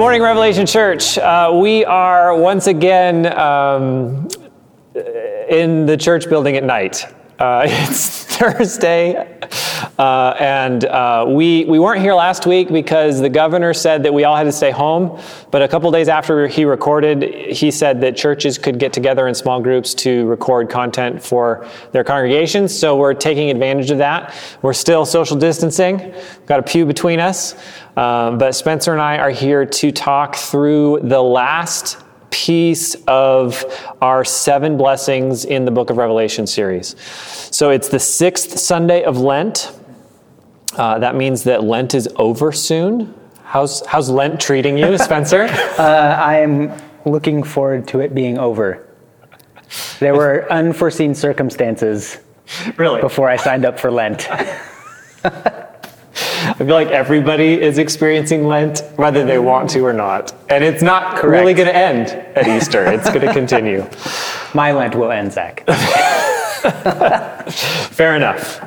Morning, Revelation Church. Uh, we are once again um, in the church building at night. Uh, it's Thursday, uh, and uh, we, we weren't here last week because the governor said that we all had to stay home. But a couple days after he recorded, he said that churches could get together in small groups to record content for their congregations. So we're taking advantage of that. We're still social distancing, We've got a pew between us. Um, but Spencer and I are here to talk through the last piece of our seven blessings in the book of Revelation series. So it's the sixth Sunday of Lent. Uh, that means that Lent is over soon. How's, how's Lent treating you, Spencer? uh, I'm looking forward to it being over. There were unforeseen circumstances really? before I signed up for Lent. I feel like everybody is experiencing Lent, whether they want to or not. And it's not Correct. really going to end at Easter, it's going to continue. My Lent will end, Zach. Fair enough.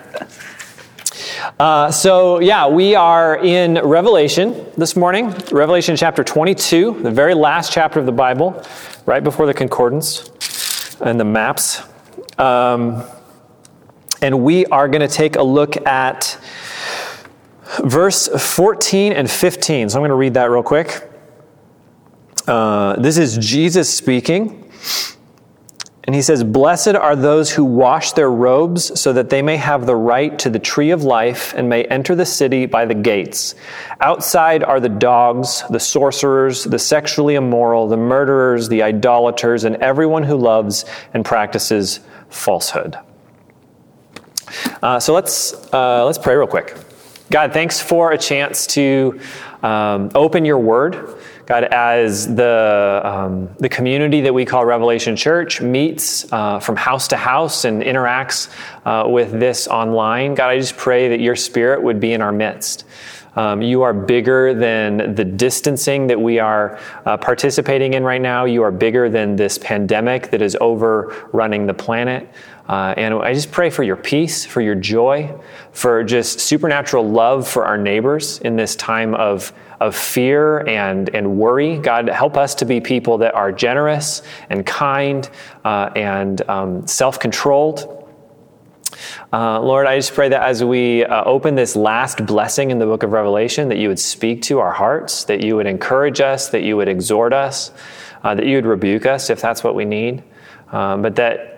Uh, so, yeah, we are in Revelation this morning, Revelation chapter 22, the very last chapter of the Bible, right before the concordance and the maps. Um, and we are going to take a look at verse 14 and 15. So I'm going to read that real quick. Uh, this is Jesus speaking. And he says, Blessed are those who wash their robes so that they may have the right to the tree of life and may enter the city by the gates. Outside are the dogs, the sorcerers, the sexually immoral, the murderers, the idolaters, and everyone who loves and practices falsehood. Uh, so let's, uh, let's pray real quick. God, thanks for a chance to um, open your word. God, as the, um, the community that we call Revelation Church meets uh, from house to house and interacts uh, with this online, God, I just pray that your spirit would be in our midst. Um, you are bigger than the distancing that we are uh, participating in right now. You are bigger than this pandemic that is overrunning the planet. Uh, and I just pray for your peace, for your joy, for just supernatural love for our neighbors in this time of, of fear and, and worry. God, help us to be people that are generous and kind uh, and um, self controlled. Uh, Lord, I just pray that as we uh, open this last blessing in the book of Revelation, that you would speak to our hearts, that you would encourage us, that you would exhort us, uh, that you would rebuke us if that's what we need, um, but that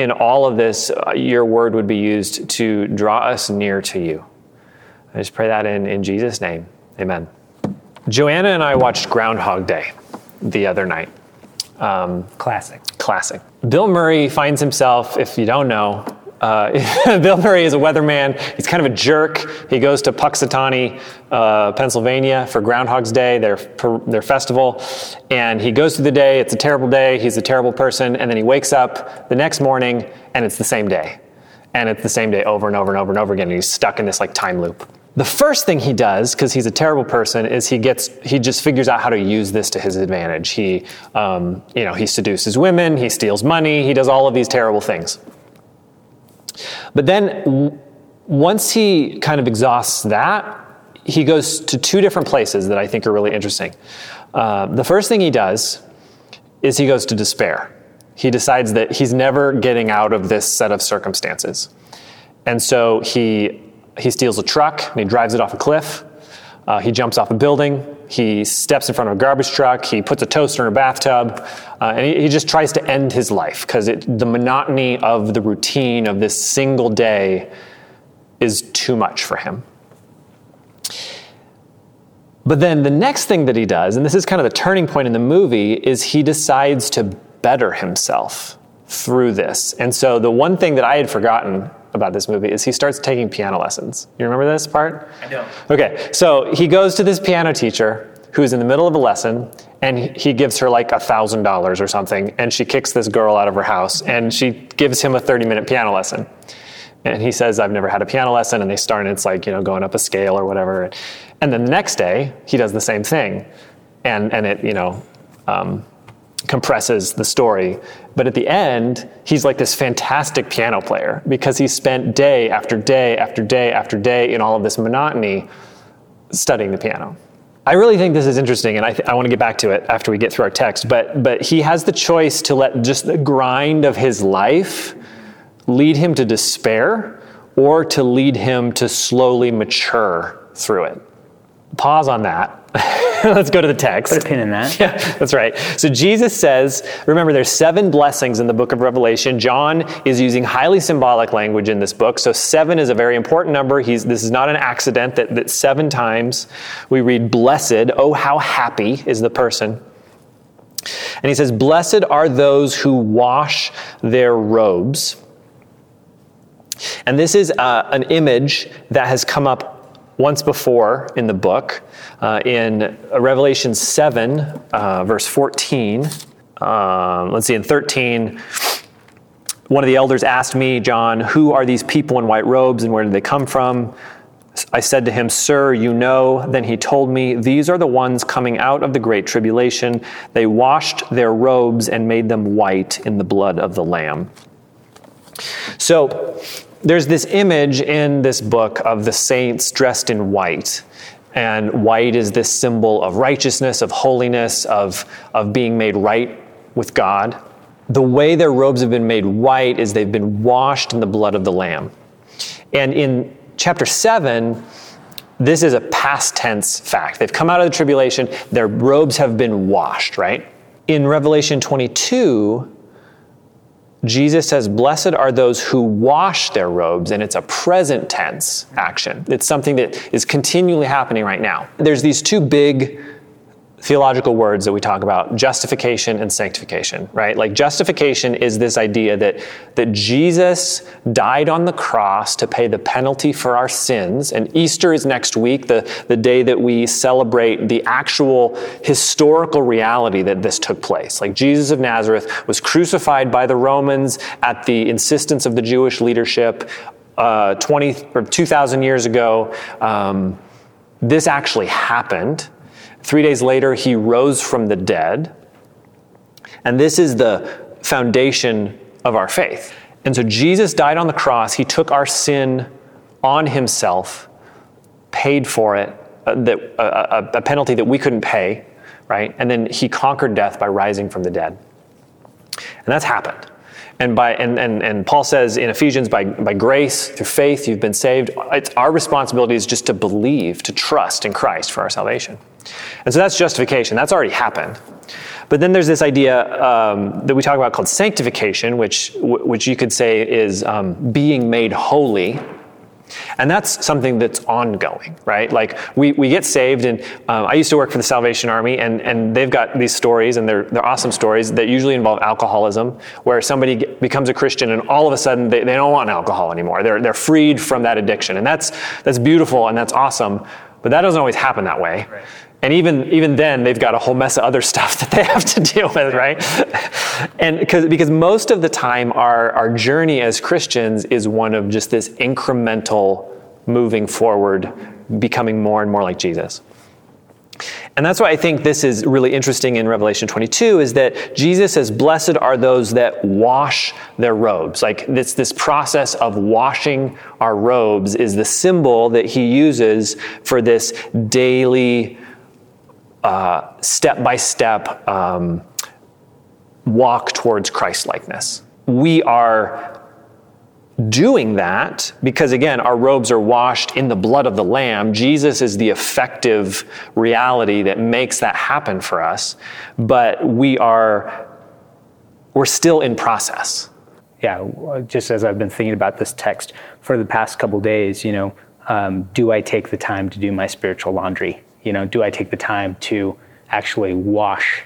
in all of this, uh, your word would be used to draw us near to you. I just pray that in, in Jesus' name. Amen. Joanna and I watched Groundhog Day the other night. Um, classic. Classic. Bill Murray finds himself, if you don't know, uh, Bill Murray is a weatherman. He's kind of a jerk. He goes to Punxsutawney, uh, Pennsylvania for Groundhog's Day, their, their festival. And he goes through the day. It's a terrible day. He's a terrible person. And then he wakes up the next morning and it's the same day. And it's the same day over and over and over and over again. And he's stuck in this like time loop. The first thing he does, because he's a terrible person, is he gets he just figures out how to use this to his advantage. He, um, you know, he seduces women, he steals money, he does all of these terrible things. But then once he kind of exhausts that, he goes to two different places that I think are really interesting. Uh, the first thing he does is he goes to despair. He decides that he's never getting out of this set of circumstances. And so he, he steals a truck and he drives it off a cliff. Uh, he jumps off a building. He steps in front of a garbage truck. He puts a toaster in a bathtub. Uh, and he, he, just tries to end his life because the monotony of the routine of this single day is too much for him. But then the next thing that he does, and this is kind of the turning point in the movie, is he decides to better himself through this. And so the one thing that I had forgotten about this movie is he starts taking piano lessons. You remember this part? I do. Okay, so he goes to this piano teacher who's in the middle of a lesson and he gives her like a thousand dollars or something and she kicks this girl out of her house and she gives him a 30 minute piano lesson and he says i've never had a piano lesson and they start and it's like you know going up a scale or whatever and then the next day he does the same thing and and it you know um, compresses the story. But at the end, he's like this fantastic piano player because he spent day after day after day after day in all of this monotony studying the piano. I really think this is interesting, and I, th- I want to get back to it after we get through our text. But, but he has the choice to let just the grind of his life lead him to despair or to lead him to slowly mature through it. Pause on that. Let's go to the text. Put a pin in that. Yeah, that's right. So Jesus says, remember, there's seven blessings in the book of Revelation. John is using highly symbolic language in this book. So seven is a very important number. He's, this is not an accident that, that seven times we read blessed. Oh, how happy is the person. And he says, Blessed are those who wash their robes. And this is uh, an image that has come up once before in the book. Uh, in Revelation 7, uh, verse 14, um, let's see, in 13, one of the elders asked me, John, who are these people in white robes and where did they come from? I said to him, Sir, you know. Then he told me, These are the ones coming out of the great tribulation. They washed their robes and made them white in the blood of the Lamb. So, there's this image in this book of the saints dressed in white. And white is this symbol of righteousness, of holiness, of, of being made right with God. The way their robes have been made white is they've been washed in the blood of the Lamb. And in chapter 7, this is a past tense fact. They've come out of the tribulation, their robes have been washed, right? In Revelation 22, Jesus says, Blessed are those who wash their robes, and it's a present tense action. It's something that is continually happening right now. There's these two big theological words that we talk about justification and sanctification right? Like justification is this idea that that jesus died on the cross to pay the penalty for our sins and easter is next week the, the day that we celebrate the actual historical reality that this took place. Like jesus of nazareth was crucified by the romans at the insistence of the jewish leadership uh, 20 or 2000 years ago. Um, this actually happened Three days later, he rose from the dead. And this is the foundation of our faith. And so Jesus died on the cross. He took our sin on himself, paid for it, uh, that, uh, a, a penalty that we couldn't pay, right? And then he conquered death by rising from the dead. And that's happened. And, by, and, and, and Paul says in Ephesians, by, by grace, through faith, you've been saved. It's, our responsibility is just to believe, to trust in Christ for our salvation. And so that's justification. That's already happened. But then there's this idea um, that we talk about called sanctification, which, which you could say is um, being made holy. And that's something that's ongoing, right? Like we, we get saved, and um, I used to work for the Salvation Army, and, and they've got these stories, and they're, they're awesome stories that usually involve alcoholism, where somebody becomes a Christian and all of a sudden they, they don't want alcohol anymore. They're, they're freed from that addiction. And that's, that's beautiful and that's awesome, but that doesn't always happen that way. Right. And even, even then, they've got a whole mess of other stuff that they have to deal with, right? and because, most of the time, our, our journey as Christians is one of just this incremental moving forward, becoming more and more like Jesus. And that's why I think this is really interesting in Revelation 22 is that Jesus says, Blessed are those that wash their robes. Like this, this process of washing our robes is the symbol that he uses for this daily step by step walk towards Christ likeness. We are doing that because, again, our robes are washed in the blood of the Lamb. Jesus is the effective reality that makes that happen for us, but we are, we're still in process. Yeah, just as I've been thinking about this text for the past couple days, you know, um, do I take the time to do my spiritual laundry? You know, do I take the time to actually wash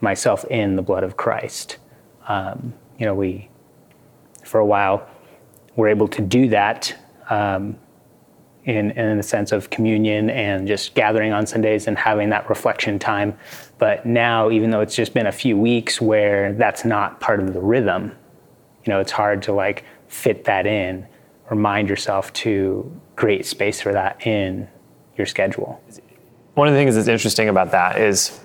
myself in the blood of Christ? Um, you know, we, for a while, were able to do that um, in, in the sense of communion and just gathering on Sundays and having that reflection time. But now, even though it's just been a few weeks where that's not part of the rhythm, you know, it's hard to like fit that in, remind yourself to create space for that in your schedule. One of the things that's interesting about that is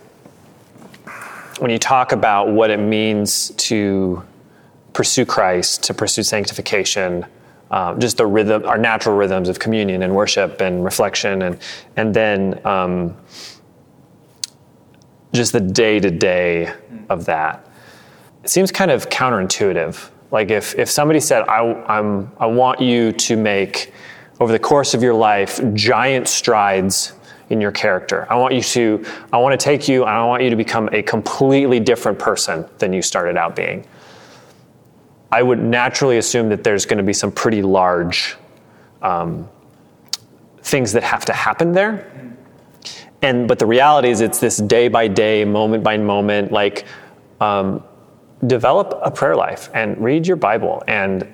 when you talk about what it means to pursue Christ, to pursue sanctification, um, just the rhythm, our natural rhythms of communion and worship and reflection, and and then um, just the day to day of that. It seems kind of counterintuitive. Like if if somebody said, I, I'm I want you to make over the course of your life giant strides in your character. I want you to, I want to take you I want you to become a completely different person than you started out being. I would naturally assume that there's going to be some pretty large um, things that have to happen there. And but the reality is, it's this day by day, moment by moment. Like, um, develop a prayer life and read your Bible and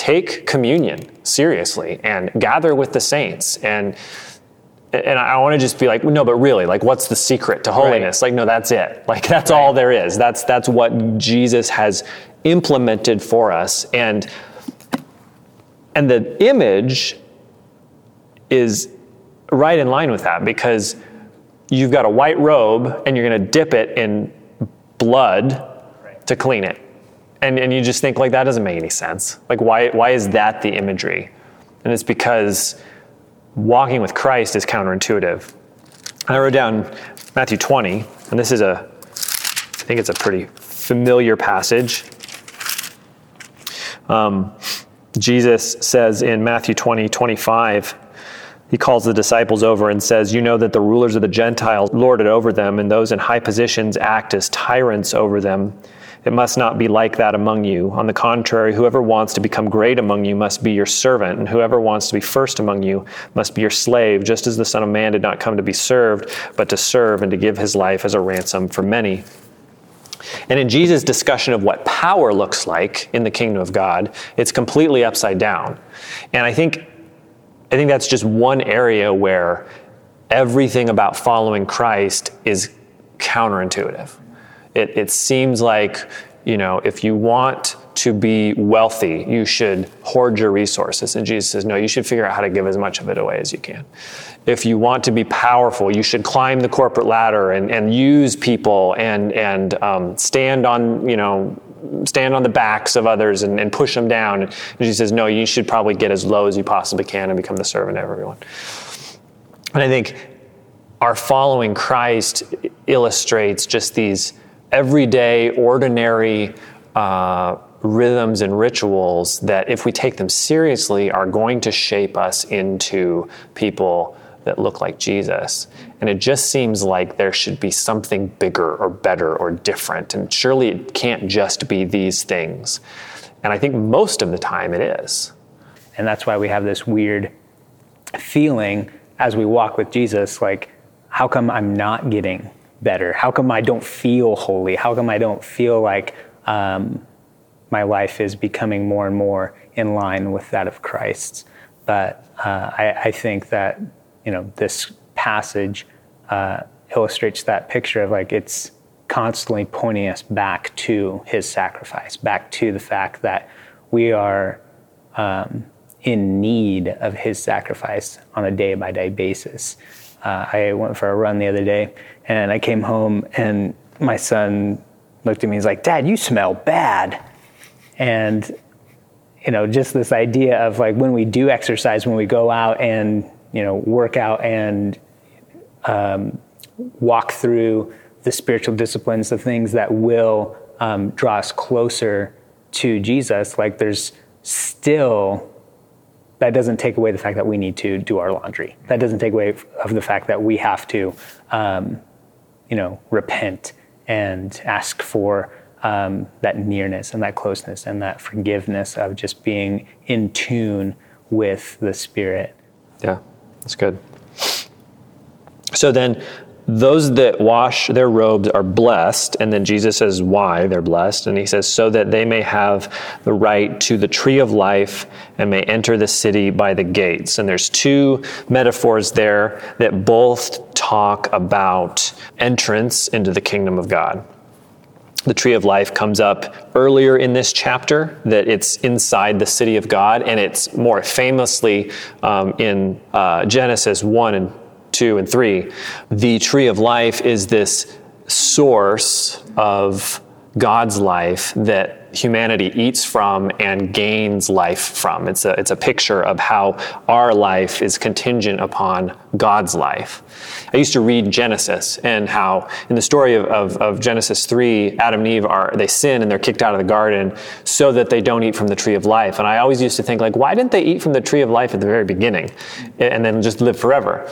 take communion seriously and gather with the saints and and I want to just be like, no, but really, like, what's the secret to holiness? Right. Like, no, that's it. Like, that's right. all there is. That's that's what Jesus has implemented for us, and and the image is right in line with that because you've got a white robe and you're going to dip it in blood right. to clean it, and and you just think like that doesn't make any sense. Like, why why is that the imagery? And it's because walking with Christ is counterintuitive. I wrote down Matthew 20, and this is a, I think it's a pretty familiar passage. Um, Jesus says in Matthew 20, 25, he calls the disciples over and says, You know that the rulers of the Gentiles lord it over them, and those in high positions act as tyrants over them. It must not be like that among you. On the contrary, whoever wants to become great among you must be your servant, and whoever wants to be first among you must be your slave, just as the Son of Man did not come to be served, but to serve and to give his life as a ransom for many. And in Jesus' discussion of what power looks like in the kingdom of God, it's completely upside down. And I think, I think that's just one area where everything about following Christ is counterintuitive. It, it seems like, you know, if you want to be wealthy, you should hoard your resources. And Jesus says, no, you should figure out how to give as much of it away as you can. If you want to be powerful, you should climb the corporate ladder and, and use people and, and um, stand on, you know, stand on the backs of others and, and push them down. And Jesus says, no, you should probably get as low as you possibly can and become the servant of everyone. And I think our following Christ illustrates just these everyday, ordinary uh, rhythms and rituals that, if we take them seriously, are going to shape us into people that look like Jesus. And it just seems like there should be something bigger or better or different. And surely it can't just be these things. And I think most of the time it is. And that's why we have this weird feeling as we walk with Jesus like, how come I'm not getting better? How come I don't feel holy? How come I don't feel like um, my life is becoming more and more in line with that of Christ's? But uh, I, I, think that you know this passage uh, illustrates that picture of like it's constantly pointing us back to His sacrifice, back to the fact that we are. Um, in need of his sacrifice on a day by day basis. Uh, I went for a run the other day and I came home and my son looked at me and was like, Dad, you smell bad. And, you know, just this idea of like when we do exercise, when we go out and, you know, work out and um, walk through the spiritual disciplines, the things that will um, draw us closer to Jesus, like there's still that doesn't take away the fact that we need to do our laundry. That doesn't take away of the fact that we have to um, you know, repent and ask for um, that nearness and that closeness and that forgiveness of just being in tune with the Spirit. Yeah, that's good. So then, those that wash their robes are blessed. And then Jesus says why they're blessed. And he says, so that they may have the right to the tree of life and may enter the city by the gates. And there's two metaphors there that both talk about entrance into the kingdom of God. The tree of life comes up earlier in this chapter, that it's inside the city of God, and it's more famously um, in uh, Genesis 1 and 2 and 3. The tree of life is this source of God's life that humanity eats from and gains life from. It's a, it's a picture of how our life is contingent upon God's life. I used to read Genesis and how in the story of, of, of, Genesis 3, Adam and Eve are, they sin and they're kicked out of the garden so that they don't eat from the tree of life. And I always used to think like, why didn't they eat from the tree of life at the very beginning and then just live forever?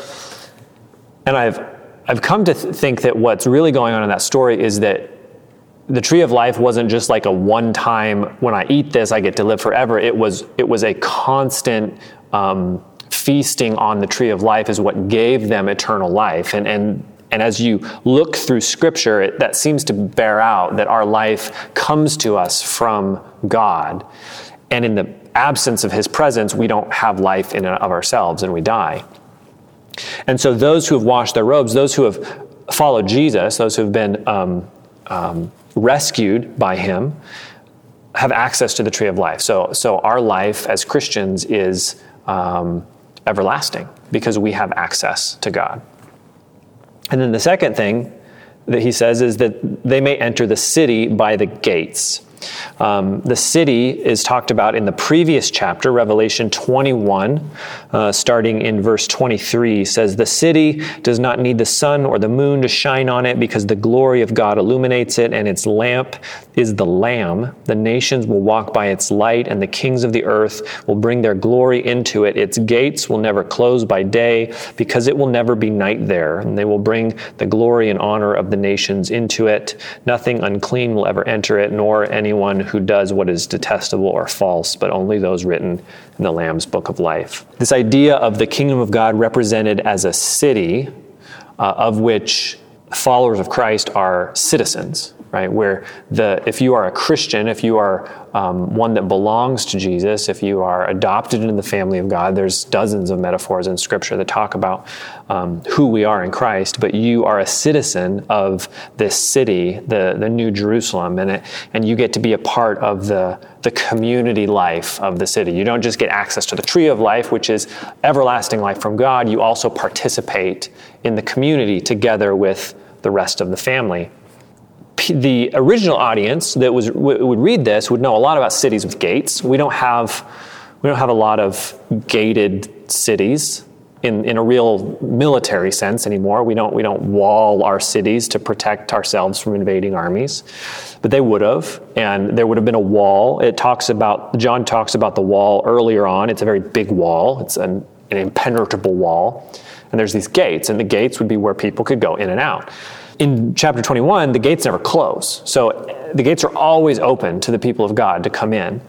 And I've, I've come to th- think that what's really going on in that story is that the tree of life wasn't just like a one time when i eat this i get to live forever. It was it was a constant um, feasting on the tree of life is what gave them eternal life. And and and as you look through scripture it, that seems to bear out that our life comes to us from god. And in the absence of his presence we don't have life in and of ourselves and we die and so those who have washed their robes those who have followed jesus those who have been um, um, rescued by him have access to the tree of life. So, so our life as Christians is um, everlasting because we have access to God. And then the second thing that he says is that they may enter the city by the gates. Um, the city is talked about in the previous chapter, Revelation 21, uh, starting in verse 23, says, The city does not need the sun or the moon to shine on it because the glory of God illuminates it, and its lamp is the Lamb. The nations will walk by its light, and the kings of the earth will bring their glory into it. Its gates will never close by day because it will never be night there, and they will bring the glory and honor of the nations into it. Nothing unclean will ever enter it, nor any anyone who does what is detestable or false, but only those written in the Lamb's book of life. This idea of the kingdom of God represented as a city uh, of which followers of Christ are citizens, right? Where the if you are a Christian, if you are um, one that belongs to Jesus, if you are adopted into the family of God, there's dozens of metaphors in Scripture that talk about um, who we are in Christ. But you are a citizen of this city, the the New Jerusalem, and it, and you get to be a part of the the community life of the city. You don't just get access to the tree of life, which is everlasting life from God. You also participate in the community together with the rest of the family the original audience that was would read this would know a lot about cities with gates. We don't have we don't have a lot of gated cities in, in a real military sense anymore. We don't we don't wall our cities to protect ourselves from invading armies, but they would have, and there would have been a wall. It talks about John talks about the wall earlier on. It's a very big wall. It's an, an impenetrable wall, and there's these gates, and the gates would be where people could go in and out in chapter 21, the gates never close. So the gates are always open to the people of God to come in.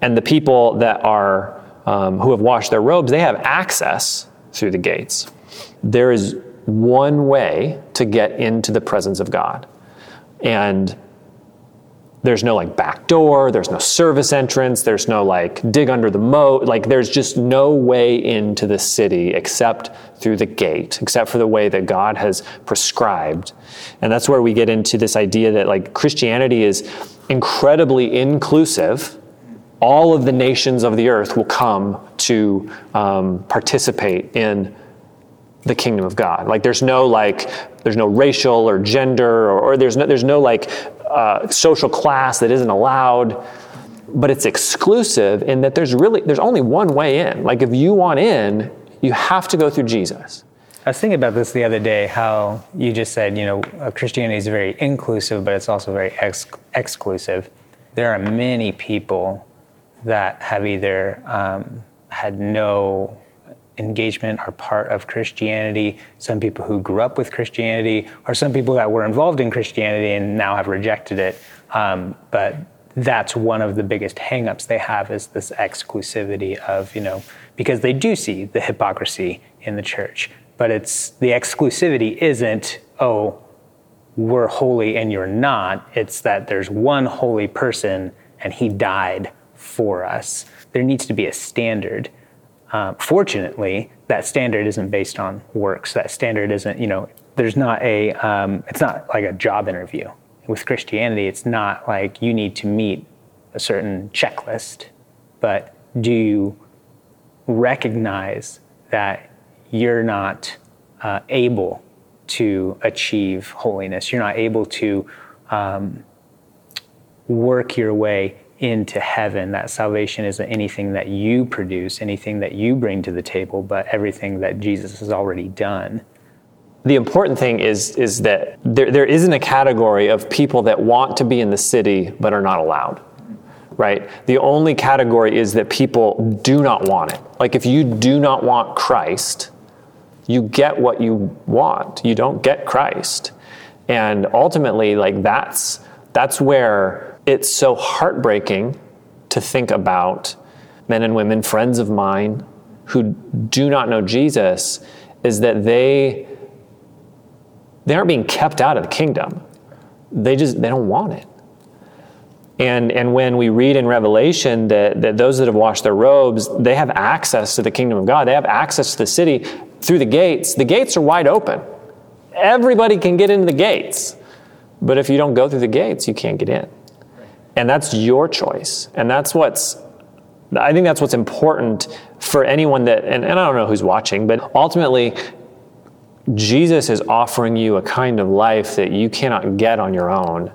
And the people that are, um, who have washed their robes, they have access through the gates. There is one way to get into the presence of God. And there's no like back door, there's no service entrance, there's no like dig under the moat. Like there's just no way into the city except through the gate, except for the way that God has prescribed. And that's where we get into this idea that like Christianity is incredibly inclusive. All of the nations of the earth will come to um, participate in the kingdom of God. Like there's no like there's no racial or gender or, or there's no there's no like uh, social class that isn't allowed, but it's exclusive in that there's really there's only one way in. Like if you want in, you have to go through Jesus. I was thinking about this the other day. How you just said, you know, uh, Christianity is very inclusive, but it's also very ex- exclusive. There are many people that have either um, had no engagement are part of Christianity, some people who grew up with Christianity, or some people that were involved in Christianity and now have rejected it. Um, but that's one of the biggest hangups they have is this exclusivity of, you know, because they do see the hypocrisy in the church. But it's the exclusivity isn't, oh, we're holy and you're not. It's that there's one holy person and he died for us. There needs to be a standard. Um, fortunately, that standard isn't based on works. That standard isn't, you know, there's not a, um, it's not like a job interview. With Christianity, it's not like you need to meet a certain checklist, but do you recognize that you're not uh, able to achieve holiness? You're not able to um, work your way into heaven. That salvation isn't anything that you produce, anything that you bring to the table, but everything that Jesus has already done. The important thing is, is that there, there isn't a category of people that want to be in the city but are not allowed right? The only category is that people do not want it. Like if you do not want Christ, you get what you want. You don't get Christ. And ultimately, like that's that's where it's so heartbreaking to think about men and women, friends of mine, who do not know Jesus, is that they they aren't being kept out of the kingdom. They just they don't want it. And, and when we read in Revelation that, that those that have washed their robes, they have access to the kingdom of God. They have access to the city through the gates. The gates are wide open. Everybody can get into the gates. But if you don't go through the gates, you can't get in. And that's your choice. And that's what's, I think that's what's important for anyone that, and, and I don't know who's watching, but ultimately, Jesus is offering you a kind of life that you cannot get on your own.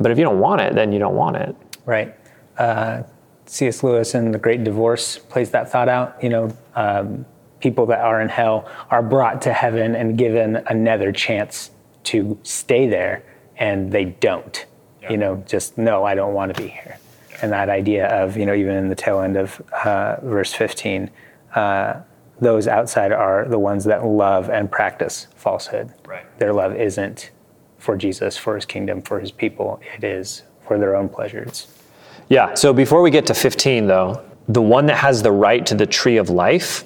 But if you don't want it, then you don't want it. Right. Uh, C.S. Lewis in The Great Divorce plays that thought out. You know, um, people that are in hell are brought to heaven and given another chance to stay there, and they don't. Yeah. You know, just no, I don't want to be here. Yeah. And that idea of you know, even in the tail end of uh, verse fifteen, uh, those outside are the ones that love and practice falsehood. Right. Their love isn't for Jesus, for His kingdom, for His people. It is for their own pleasures. Yeah. So before we get to fifteen, though, the one that has the right to the tree of life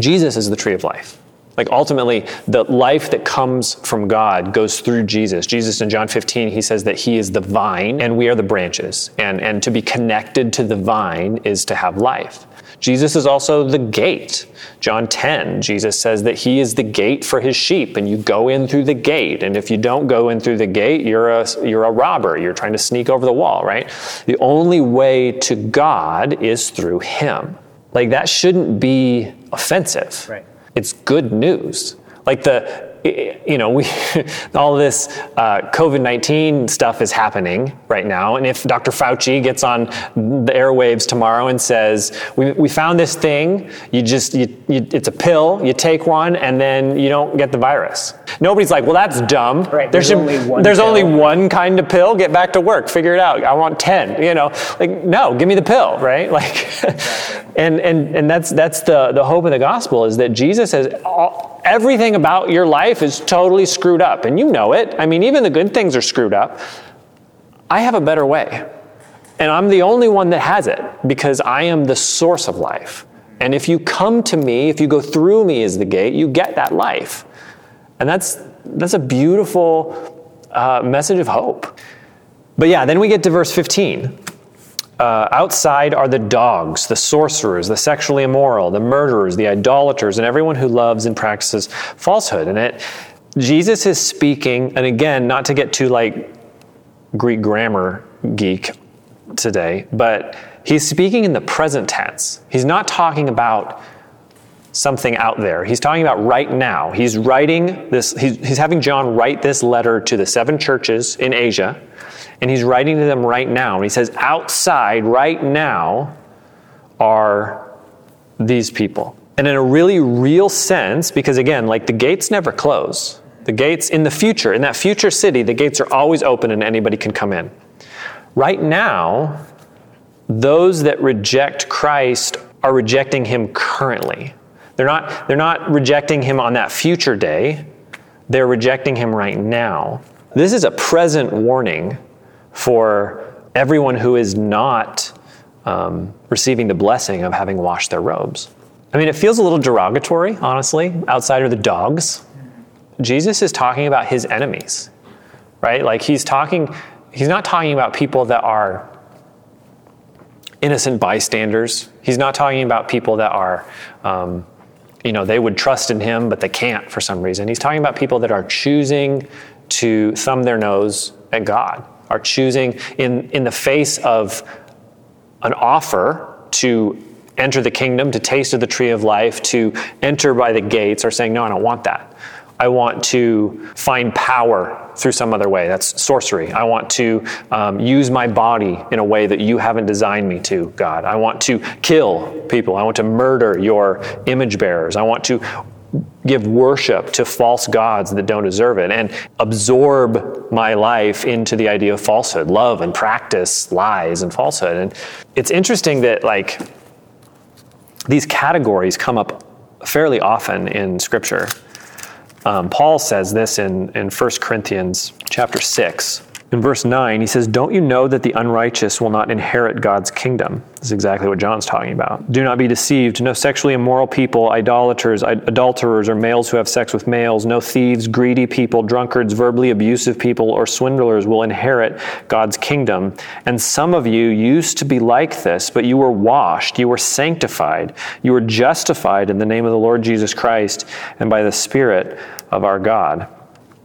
Jesus is the tree of life. Like ultimately, the life that comes from God goes through Jesus. Jesus in John 15, he says that he is the vine and we are the branches. And, and to be connected to the vine is to have life. Jesus is also the gate. John 10, Jesus says that he is the gate for his sheep, and you go in through the gate. And if you don't go in through the gate, you're a, you're a robber. You're trying to sneak over the wall, right? The only way to God is through him. Like that shouldn't be offensive. Right. It's good news. Like the you know, we all this uh, COVID nineteen stuff is happening right now, and if Dr. Fauci gets on the airwaves tomorrow and says, "We, we found this thing. You just you, you, it's a pill. You take one, and then you don't get the virus." Nobody's like, "Well, that's dumb." Right. There's, should, only one. There's pill. only one kind of pill. Get back to work. Figure it out. I want ten. You know, like no, give me the pill, right? Like, and and and that's that's the the hope of the gospel is that Jesus has. All, everything about your life is totally screwed up, and you know it. I mean, even the good things are screwed up. I have a better way. And I'm the only one that has it because I am the source of life. And if you come to me, if you go through me as the gate, you get that life. And that's, that's a beautiful uh, message of hope. But yeah, then we get to verse 15. Uh, outside are the dogs, the sorcerers, the sexually immoral, the murderers, the idolaters, and everyone who loves and practices falsehood. And it, Jesus is speaking, and again, not to get too like Greek grammar geek today, but he's speaking in the present tense. He's not talking about something out there. He's talking about right now. He's writing this, he's, he's having John write this letter to the seven churches in Asia and he's writing to them right now. And he says, outside right now are these people. And in a really real sense, because again, like the gates never close. The gates in the future, in that future city, the gates are always open and anybody can come in. Right now, those that reject Christ are rejecting him currently. They're not, they're not rejecting him on that future day, they're rejecting him right now. This is a present warning for everyone who is not um, receiving the blessing of having washed their robes. I mean, it feels a little derogatory, honestly, outside of the dogs. Jesus is talking about his enemies, right? Like he's talking, he's not talking about people that are innocent bystanders. He's not talking about people that are, um, you know, they would trust in him, but they can't for some reason. He's talking about people that are choosing to thumb their nose at God are choosing in, in the face of an offer to enter the kingdom, to taste of the tree of life, to enter by the gates, are saying, No, I don't want that. I want to find power through some other way. That's sorcery. I want to um, use my body in a way that you haven't designed me to, God. I want to kill people. I want to murder your image bearers. I want to give worship to false gods that don't deserve it and absorb my life into the idea of falsehood, love and practice lies and falsehood. And it's interesting that, like, these categories come up fairly often in Scripture. Um, Paul says this in, in 1 Corinthians chapter 6. In verse 9, he says, Don't you know that the unrighteous will not inherit God's kingdom? This is exactly what John's talking about. Do not be deceived. No sexually immoral people, idolaters, adulterers, or males who have sex with males, no thieves, greedy people, drunkards, verbally abusive people, or swindlers will inherit God's kingdom. And some of you used to be like this, but you were washed, you were sanctified, you were justified in the name of the Lord Jesus Christ and by the Spirit of our God.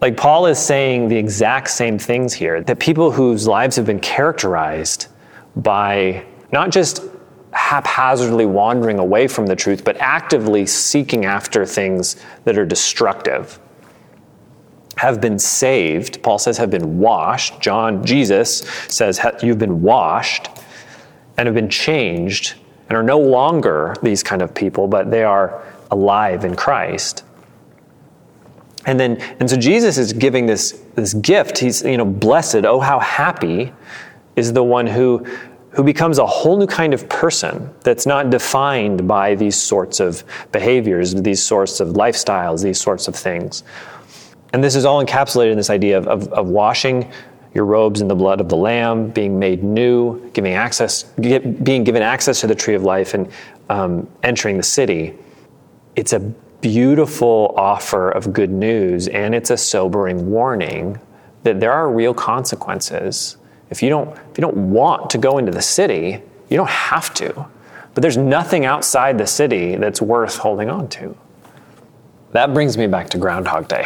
Like Paul is saying the exact same things here that people whose lives have been characterized by not just haphazardly wandering away from the truth, but actively seeking after things that are destructive, have been saved. Paul says, have been washed. John, Jesus says, you've been washed and have been changed and are no longer these kind of people, but they are alive in Christ. And then, and so Jesus is giving this, this gift. He's, you know, blessed, oh, how happy is the one who, who becomes a whole new kind of person that's not defined by these sorts of behaviors, these sorts of lifestyles, these sorts of things. And this is all encapsulated in this idea of, of, of washing your robes in the blood of the Lamb, being made new, giving access, get, being given access to the tree of life, and um, entering the city. It's a beautiful offer of good news, and it's a sobering warning that there are real consequences. If you don't, if you don't want to go into the city, you don't have to. But there's nothing outside the city that's worth holding on to. That brings me back to Groundhog Day.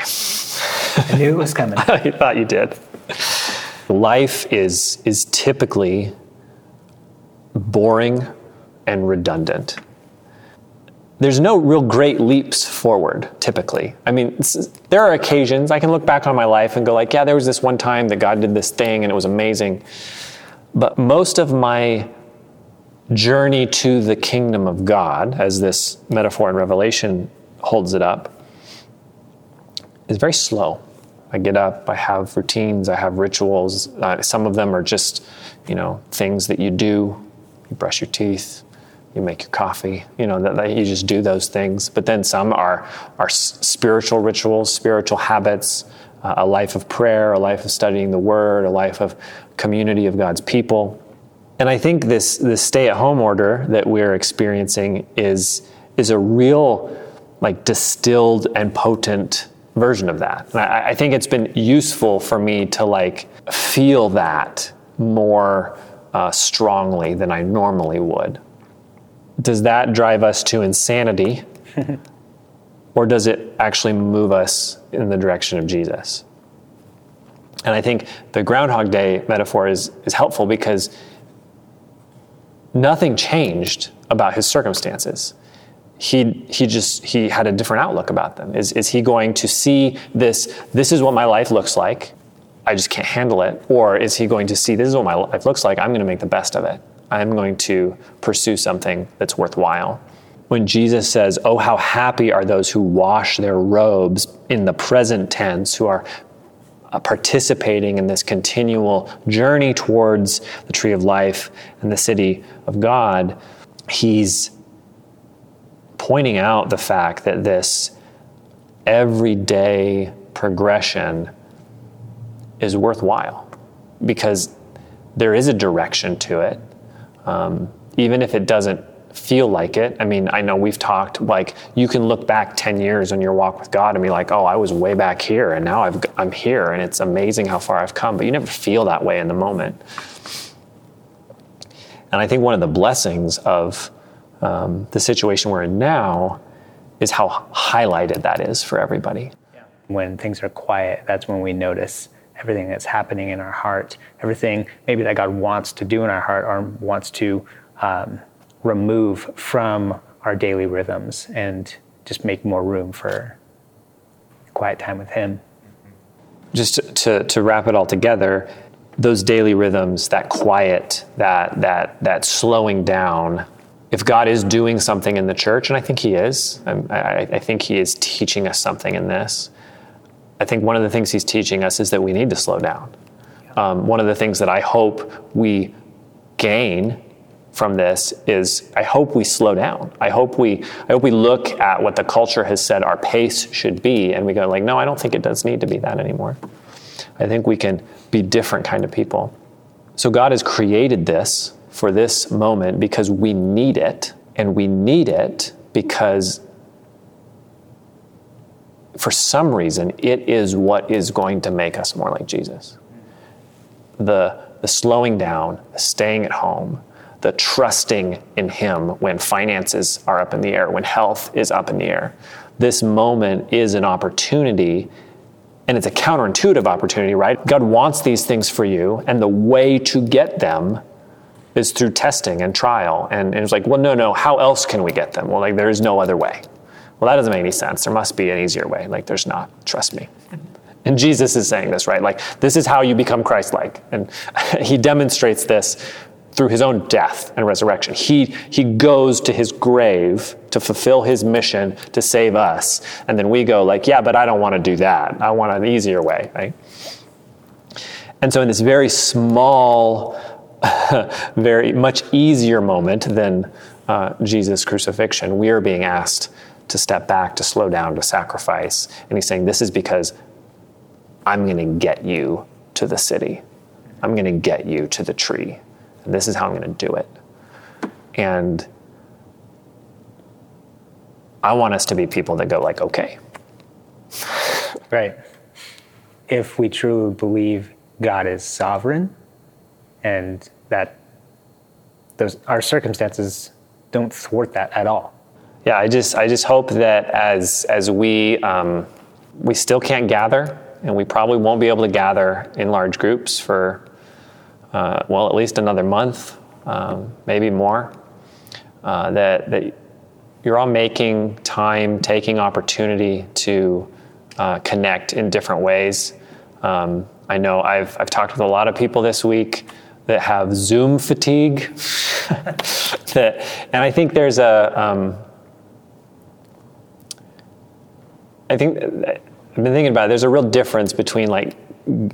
I knew it was coming. I thought you did. Life is, is typically boring and redundant there's no real great leaps forward typically. I mean there are occasions i can look back on my life and go like yeah there was this one time that god did this thing and it was amazing. But most of my journey to the kingdom of god as this metaphor in revelation holds it up is very slow. I get up i have routines i have rituals. Uh, some of them are just you know things that you do. You brush your teeth you make your coffee, you know, that, that, you just do those things. But then some are, are spiritual rituals, spiritual habits, uh, a life of prayer, a life of studying the word, a life of community of God's people. And I think this, this stay at home order that we're experiencing is, is a real, like, distilled and potent version of that. And I, I think it's been useful for me to, like, feel that more uh, strongly than I normally would does that drive us to insanity? or does it actually move us in the direction of Jesus? And I think the Groundhog Day metaphor is, is helpful because nothing changed about his circumstances. He, he just he had a different outlook about them. Is, is he going to see this, this is what my life looks like, I just can't handle it? Or is he going to see this is what my life looks like, I'm going to make the best of it? I'm going to pursue something that's worthwhile. When Jesus says, Oh, how happy are those who wash their robes in the present tense, who are uh, participating in this continual journey towards the tree of life and the city of God, he's pointing out the fact that this everyday progression is worthwhile because there is a direction to it. Um, even if it doesn't feel like it. I mean, I know we've talked like you can look back 10 years on your walk with God and be like, oh, I was way back here and now I've, I'm here and it's amazing how far I've come, but you never feel that way in the moment. And I think one of the blessings of um, the situation we're in now is how highlighted that is for everybody. Yeah. When things are quiet, that's when we notice everything that's happening in our heart, everything maybe that God wants to do in our heart or wants to um, remove from our daily rhythms and just make more room for quiet time with Him. Just to, to, to wrap it all together, those daily rhythms, that quiet, that, that, that slowing down, if God is doing something in the church, and I think He is, I, I think He is teaching us something in this. I think one of the things He's teaching us is that we need to slow down. Um, one of the things that I hope we gain from this is I hope we slow down. I hope we I hope we look at what the culture has said our pace should be and we go like no, I don't think it does need to be that anymore. I think we can be different kind of people. So God has created this for this moment because we need it and we need it because for some reason it is what is going to make us more like Jesus. The the slowing down, the staying at home, the trusting in Him when finances are up in the air, when health is up in the air. This moment is an opportunity, and it's a counterintuitive opportunity, right? God wants these things for you, and the way to get them is through testing and trial. And, and it's like, well, no, no, how else can we get them? Well, like, there is no other way. Well, that doesn't make any sense. There must be an easier way. Like, there's not. Trust me. And Jesus is saying this, right? Like, this is how you become Christ like. And he demonstrates this through his own death and resurrection. He, he goes to his grave to fulfill his mission to save us. And then we go, like, yeah, but I don't want to do that. I want an easier way, right? And so, in this very small, very much easier moment than uh, Jesus' crucifixion, we are being asked to step back, to slow down, to sacrifice. And he's saying, This is because I'm going to get you to the city. I'm going to get you to the tree. And this is how I'm going to do it. And I want us to be people that go like, okay. Right. If we truly believe God is sovereign and that those our circumstances don't thwart that at all. Yeah, I just I just hope that as as we um, we still can't gather, and we probably won't be able to gather in large groups for uh, well, at least another month, um, maybe more, uh, that, that you're all making time, taking opportunity to uh, connect in different ways. Um, I know I've, I've talked with a lot of people this week that have Zoom fatigue. that, and I think there's a, um, I think I've been thinking about it, there's a real difference between like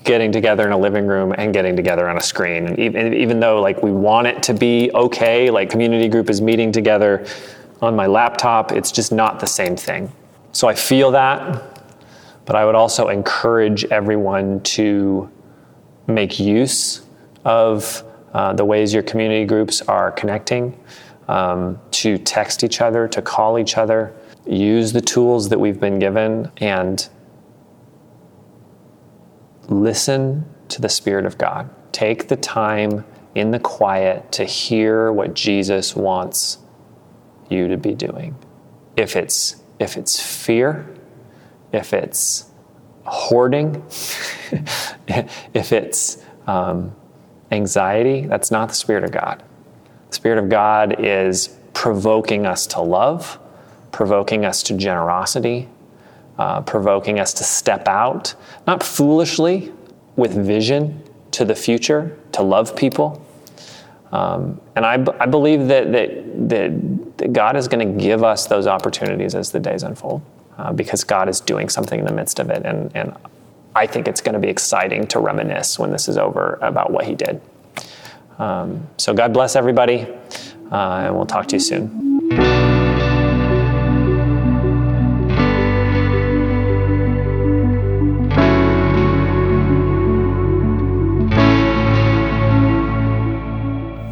getting together in a living room and getting together on a screen. And even, even though like we want it to be okay, like community group is meeting together on my laptop, it's just not the same thing. So I feel that, but I would also encourage everyone to make use of uh, the ways your community groups are connecting, um, to text each other, to call each other, use the tools that we've been given, and listen to the Spirit of God. Take the time in the quiet to hear what Jesus wants you to be doing. If it's if it's fear, if it's hoarding, if it's um, anxiety, that's not the Spirit of God. The Spirit of God is provoking us to love, provoking us to generosity, uh, provoking us to step out, not foolishly, with vision to the future, to love people. Um, and I, b- I believe that, that, that, that God is going to give us those opportunities as the days unfold uh, because God is doing something in the midst of it. And, and I think it's going to be exciting to reminisce when this is over about what He did. Um, so, God bless everybody, uh, and we'll talk to you soon.